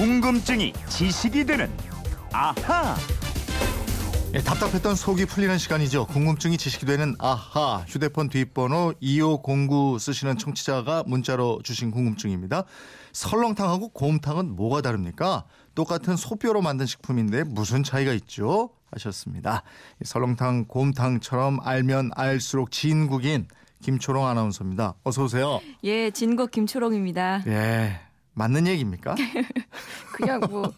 궁금증이 지식이 되는 아하. 예, 답답했던 속이 풀리는 시간이죠. 궁금증이 지식이 되는 아하 휴대폰 뒷번호 2509 쓰시는 청취자가 문자로 주신 궁금증입니다. 설렁탕하고 곰탕은 뭐가 다릅니까? 똑같은 소뼈로 만든 식품인데 무슨 차이가 있죠? 하셨습니다. 이 설렁탕, 곰탕처럼 알면 알수록 진국인 김초롱 아나운서입니다. 어서 오세요. 예, 진국 김초롱입니다. 예. 맞는 얘기입니까? 그냥 뭐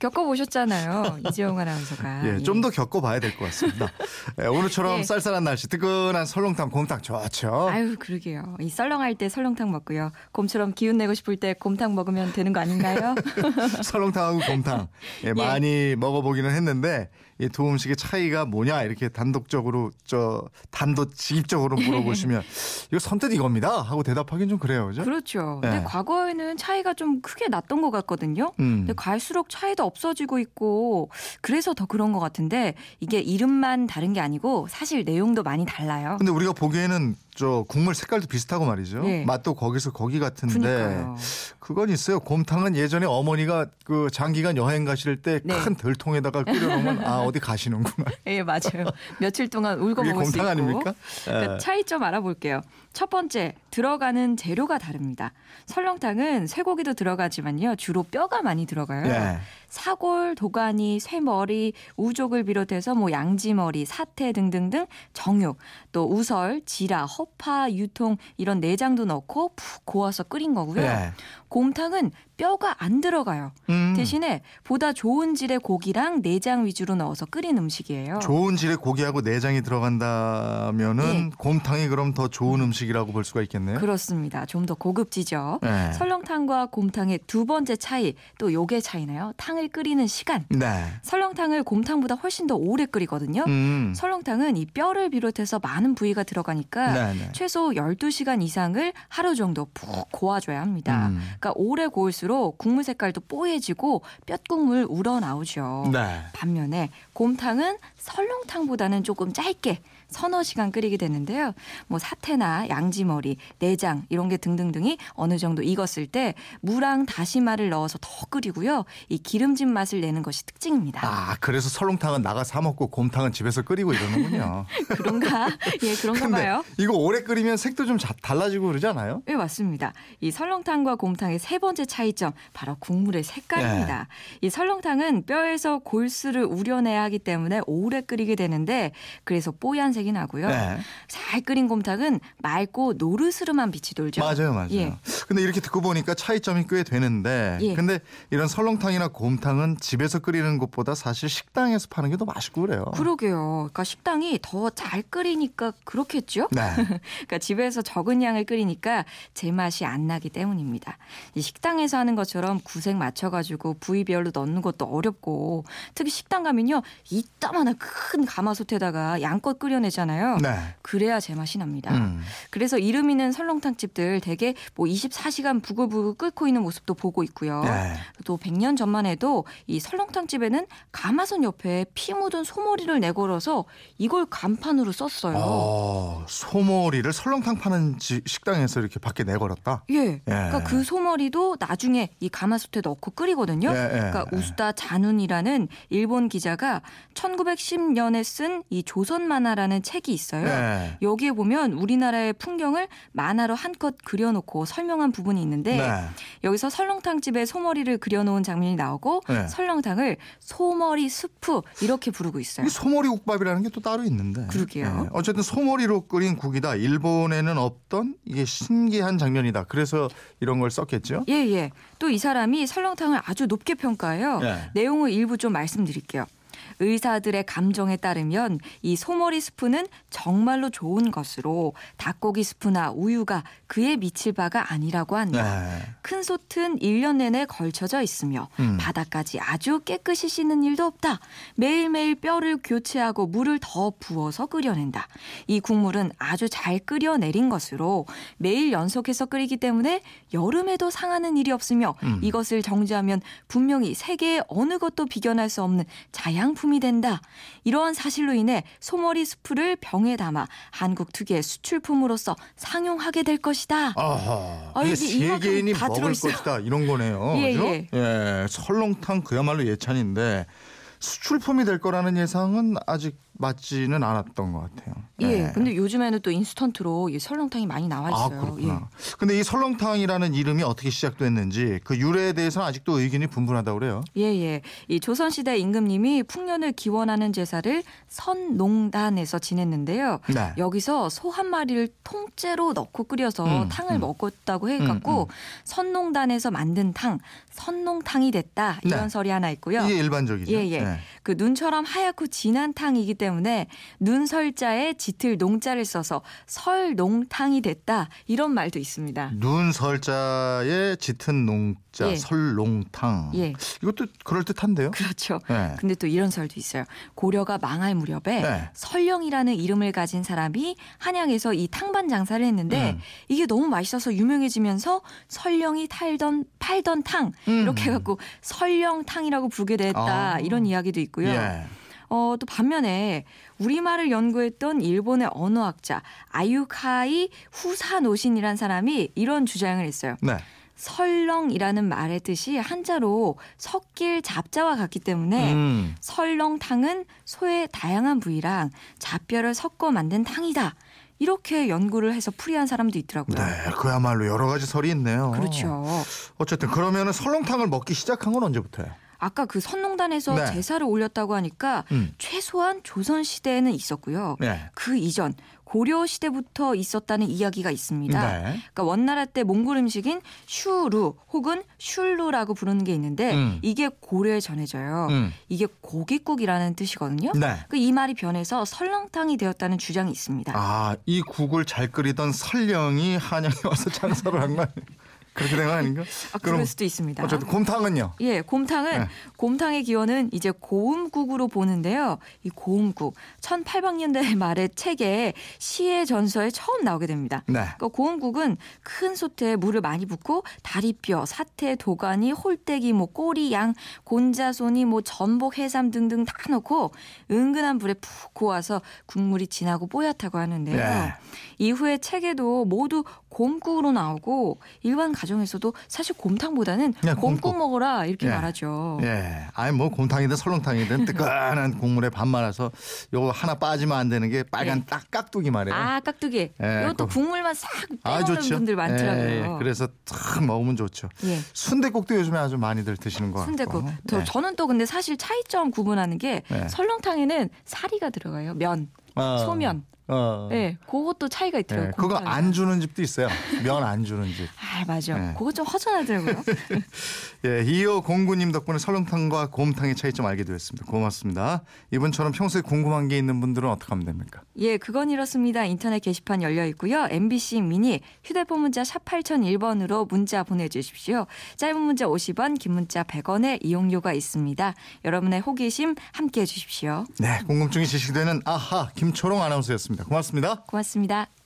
겪어보셨잖아요. 이재용 아나운서가. 예, 좀 더 겪어봐야 될 것 같습니다. 예, 오늘처럼 예. 쌀쌀한 날씨, 뜨끈한 설렁탕, 곰탕 좋죠. 아유, 그러게요. 이 썰렁할 때 설렁탕 먹고요. 곰처럼 기운 내고 싶을 때 곰탕 먹으면 되는 거 아닌가요? 설렁탕하고 곰탕 예, 많이 먹어보기는 했는데 이 두 음식의 차이가 뭐냐 이렇게 단독적으로 저 단도직입적으로 물어보시면 이거 선뜻 이겁니다 하고 대답하기는 좀 그래요, 그죠? 그렇죠. 예. 근데 과거에는 차이가 좀 크게 났던 것 같거든요. 음. 근데 갈수록 차이도 없어지고 있고 그래서 더 그런 것 같은데 이게 이름만 다른 게 아니고 사실 내용도 많이 달라요. 근데 우리가 보기에는 저 국물 색깔도 비슷하고 말이죠. 예. 맛도 거기서 거기 같은데 그러니까요. 그건 있어요. 곰탕은 예전에 어머니가 그 장기간 여행 가실 때 네. 큰 들통에다가 끓여놓으면 아 어디 가시는구나. 예, 맞아요. 며칠 동안 울고 먹을 수. 곰탕 아닙니까? 그러니까 예. 차이점 알아볼게요. 첫 번째, 들어가는 재료가 다릅니다. 설렁탕은 쇠고기도 들어가지만요. 주로 뼈가 많이 들어가요. 예. 사골, 도가니, 쇠머리, 우족을 비롯해서 뭐 양지머리, 사태 등등등 정육, 또 우설, 지라, 허 파, 유통 이런 내장도 넣고 푹 고아서 끓인 거고요. 예. 곰탕은 뼈가 안 들어가요. 음. 대신에 보다 좋은 질의 고기랑 내장 위주로 넣어서 끓인 음식이에요. 좋은 질의 고기하고 내장이 들어간다면은 예. 곰탕이 그럼 더 좋은 음식이라고 볼 수가 있겠네요. 그렇습니다. 좀 더 고급지죠. 네. 설렁탕과 곰탕의 두 번째 차이, 또 요게 차이나요? 탕을 끓이는 시간. 네. 설렁탕을 곰탕보다 훨씬 더 오래 끓이거든요. 음. 설렁탕은 이 뼈를 비롯해서 많은 부위가 들어가니까 네, 네. 최소 12시간 이상을 하루 정도 푹 고아줘야 합니다. 음. 그러니까 오래 고울수록 국물 색깔도 뽀얘지고 뼈국물 우러나오죠. 네. 반면에 곰탕은 설렁탕보다는 조금 짧게 서너 시간 끓이게 되는데요. 뭐 사태나 양지머리, 내장 이런 게 등등등이 어느 정도 익었을 때 무랑 다시마를 넣어서 더 끓이고요. 이 기름진 맛을 내는 것이 특징입니다. 아, 그래서 설렁탕은 나가 사 먹고 곰탕은 집에서 끓이고 이러는군요. 그런가? 예, 그런가 봐요. 이거 오래 끓이면 색도 좀 자- 달라지고 그러지 않아요? 네, 맞습니다. 이 설렁탕과 곰탕 의 세 번째 차이점, 바로 국물의 색깔입니다. 네. 이 설렁탕은 뼈에서 골수를 우려내야 하기 때문에 오래 끓이게 되는데, 그래서 뽀얀 색이 나고요. 네. 잘 끓인 곰탕은 맑고 노르스름한 빛이 돌죠. 맞아요, 맞아요. 예. 근데 이렇게 듣고 보니까 차이점이 꽤 되는데, 예. 근데 이런 설렁탕이나 곰탕은 집에서 끓이는 것보다 사실 식당에서 파는 게 더 맛있고 그래요. 그러게요. 그러니까 식당이 더 잘 끓이니까 그렇겠죠? 네. 그러니까 집에서 적은 양을 끓이니까 제맛이 안 나기 때문입니다. 이 식당에서 하는 것처럼 구색 맞춰가지고 부위별로 넣는 것도 어렵고 특히 식당 가면요 이따만한 큰 가마솥에다가 양껏 끓여내잖아요. 네. 그래야 제맛이 납니다. 음. 그래서 이름 있는 설렁탕 집들 대개 뭐 24시간 부글부글 끓고 있는 모습도 보고 있고요. 네. 또 100년 전만 해도 이 설렁탕 집에는 가마솥 옆에 피 묻은 소머리를 내걸어서 이걸 간판으로 썼어요. 어, 소머리를 설렁탕 파는 지- 식당에서 이렇게 밖에 내걸었다. 예. 그러니까 그 소머 리도 나중에 이 가마솥에 넣고 끓이거든요. 예, 예, 그러니까 예. 우스다 자눈이라는 일본 기자가 1910년에 쓴 이 조선 만화라는 책이 있어요. 네. 여기에 보면 우리나라의 풍경을 만화로 한껏 그려놓고 설명한 부분이 있는데 네. 여기서 설렁탕 집에 소머리를 그려놓은 장면이 나오고 네. 설렁탕을 소머리 수프 이렇게 부르고 있어요. 이 소머리 국밥이라는 게 또 따로 있는데. 그러게요. 예. 어쨌든 소머리로 끓인 국이다. 일본에는 없던 이게 신기한 장면이다. 그래서 이런 걸 썼 겠죠. 예, 예. 또 이 사람이 설렁탕을 아주 높게 평가해요. 예. 내용을 일부 좀 말씀드릴게요. 의사들의 감정에 따르면 이 소머리 스프는 정말로 좋은 것으로 닭고기 스프나 우유가 그에 미칠 바가 아니라고 한다. 네. 큰 솥은 1년 내내 걸쳐져 있으며 음. 바닥까지 아주 깨끗이 씻는 일도 없다. 매일매일 뼈를 교체하고 물을 더 부어서 끓여낸다. 이 국물은 아주 잘 끓여내린 것으로 매일 연속해서 끓이기 때문에 여름에도 상하는 일이 없으며 음. 이것을 정지하면 분명히 세계의 어느 것도 비견할 수 없는 자양품 수출품이 된다. 이러한 사실로 인해 소머리 수프를 병에 담아 한국 특유의 수출품으로서 상용하게 될 것이다. 아하. 아, 이게 세계인이 다 먹을 들어있어요. 것이다 이런 거네요. 예, 그죠? 예. 예, 설렁탕 그야말로 예찬인데 수출품이 될 거라는 예상은 아직 맞지는 않았던 것 같아요. 예, 근데 요즘에는 또 인스턴트로 이 설렁탕이 많이 나와 아, 있어요. 그렇구나. 근데 이 설렁탕이라는 이름이 어떻게 시작됐는지 그 유래에 대해서는 아직도 의견이 분분하다고 그래요. 예, 예. 이 조선 시대 임금님이 풍년을 기원하는 제사를 선농단에서 지냈는데요. 네. 여기서 소 한 마리를 통째로 넣고 끓여서 음, 탕을 음. 먹었다고 해 갖고 음, 선농단에서 만든 탕, 선농탕이 됐다 이런 네. 설이 하나 있고요. 이게 일반적이죠. 예, 예. 그 눈처럼 하얗고 진한 탕이기 때문에 눈설자에 짙을 농자를 써서 설농탕이 됐다 이런 말도 있습니다. 눈 설자에 짙은 농자 예. 설농탕. 예. 이것도 그럴 듯한데요. 그렇죠. 네. 근데 또 이런 설도 있어요. 고려가 망할 무렵에 네. 설령이라는 이름을 가진 사람이 한양에서 이 탕반 장사를 했는데 음. 이게 너무 맛있어서 유명해지면서 설령이 탈던 팔던 탕 음. 이렇게 해갖고 설령탕이라고 부르게 됐다 아. 이런 이야기도 있고 요. 예. 어, 또 반면에 우리말을 연구했던 일본의 언어학자 아유카이 후사노신이란 사람이 이런 주장을 했어요. 네. 설렁이라는 말의 뜻이 한자로 섞일 잡자와 같기 때문에 음. 설렁탕은 소의 다양한 부위랑 잡뼈를 섞어 만든 탕이다. 이렇게 연구를 해서 풀이한 사람도 있더라고요. 네, 그야말로 여러 가지 설이 있네요. 그렇죠. 어쨌든 그러면은 설렁탕을 먹기 시작한 건 언제부터예요? 아까 그 선농단에서 네. 제사를 올렸다고 하니까 음. 최소한 조선 시대에는 있었고요. 네. 그 이전 고려 시대부터 있었다는 이야기가 있습니다. 네. 그러니까 원나라 때 몽골 음식인 슈루 혹은 슐루라고 부르는 게 있는데 음. 이게 고려에 전해져요. 음. 이게 고깃국이라는 뜻이거든요. 네. 그이 말이 변해서 설렁탕이 되었다는 주장이 있습니다. 아, 이 국을 잘 끓이던 설령이 한양에 와서 장사를 한 거? 그렇게 된 거 아닌가? 아, 그럴 수도 있습니다. 어쨌든 곰탕은요. 예, 곰탕은 네. 곰탕의 기원은 이제 고음국으로 보는데요. 이 고음국 1800년대 말의 책에 시의 전서에 처음 나오게 됩니다. 네. 그러니까 고음국은 큰 솥에 물을 많이 붓고 다리뼈, 사태, 도가니, 홀대기, 뭐 꼬리, 양, 곤자손이, 뭐 전복, 해삼 등등 다 넣고 은근한 불에 푹 구워서 국물이 진하고 뽀얗다고 하는데요. 예. 이후에 책에도 모두 곰국으로 나오고 일반 가 정에서도 사실 곰탕보다는 그냥 곰국. 먹어라 이렇게 예. 말하죠. 예. 아니 뭐 곰탕이든 설렁탕이든 뜨끈한 국물에 밥 말아서 요거 하나 빠지면 안 되는 게 빨간 예. 딱 깍두기 말이에요. 아 깍두기. 예, 이것도. 국물만 싹 아, 빼먹는 좋죠. 분들 많더라고요. 예, 예. 그래서 탁 먹으면 좋죠. 예. 순대국도 요즘에 아주 많이들 드시는 거 같고. 순대국. 저, 예. 저는 또 근데 사실 차이점 구분하는 게 네. 설렁탕에는 사리가 들어가요. 면, 어. 소면. 어. 예, 그것도 차이가 있더라고요. 예, 그거. 안 주는 집도 있어요. 면 안 주는 집. 아 맞아. 네. 그거 좀 허전하더라고요. 예, 이호 공구님 덕분에 설렁탕과 곰탕의 차이점 알게 되었습니다. 고맙습니다. 이분처럼 평소에 궁금한 게 있는 분들은 어떻게 하면 됩니까? 예, 그건 이렇습니다. 인터넷 게시판 열려 있고요. MBC 미니 휴대폰 문자 샵 8001번으로 문자 보내주십시오. 짧은 문자 50원, 긴 문자 100원의 이용료가 있습니다. 여러분의 호기심 함께해 주십시오. 네, 궁금증이 지식되는 아하 김초롱 아나운서였 습니다. 고맙습니다. 고맙습니다.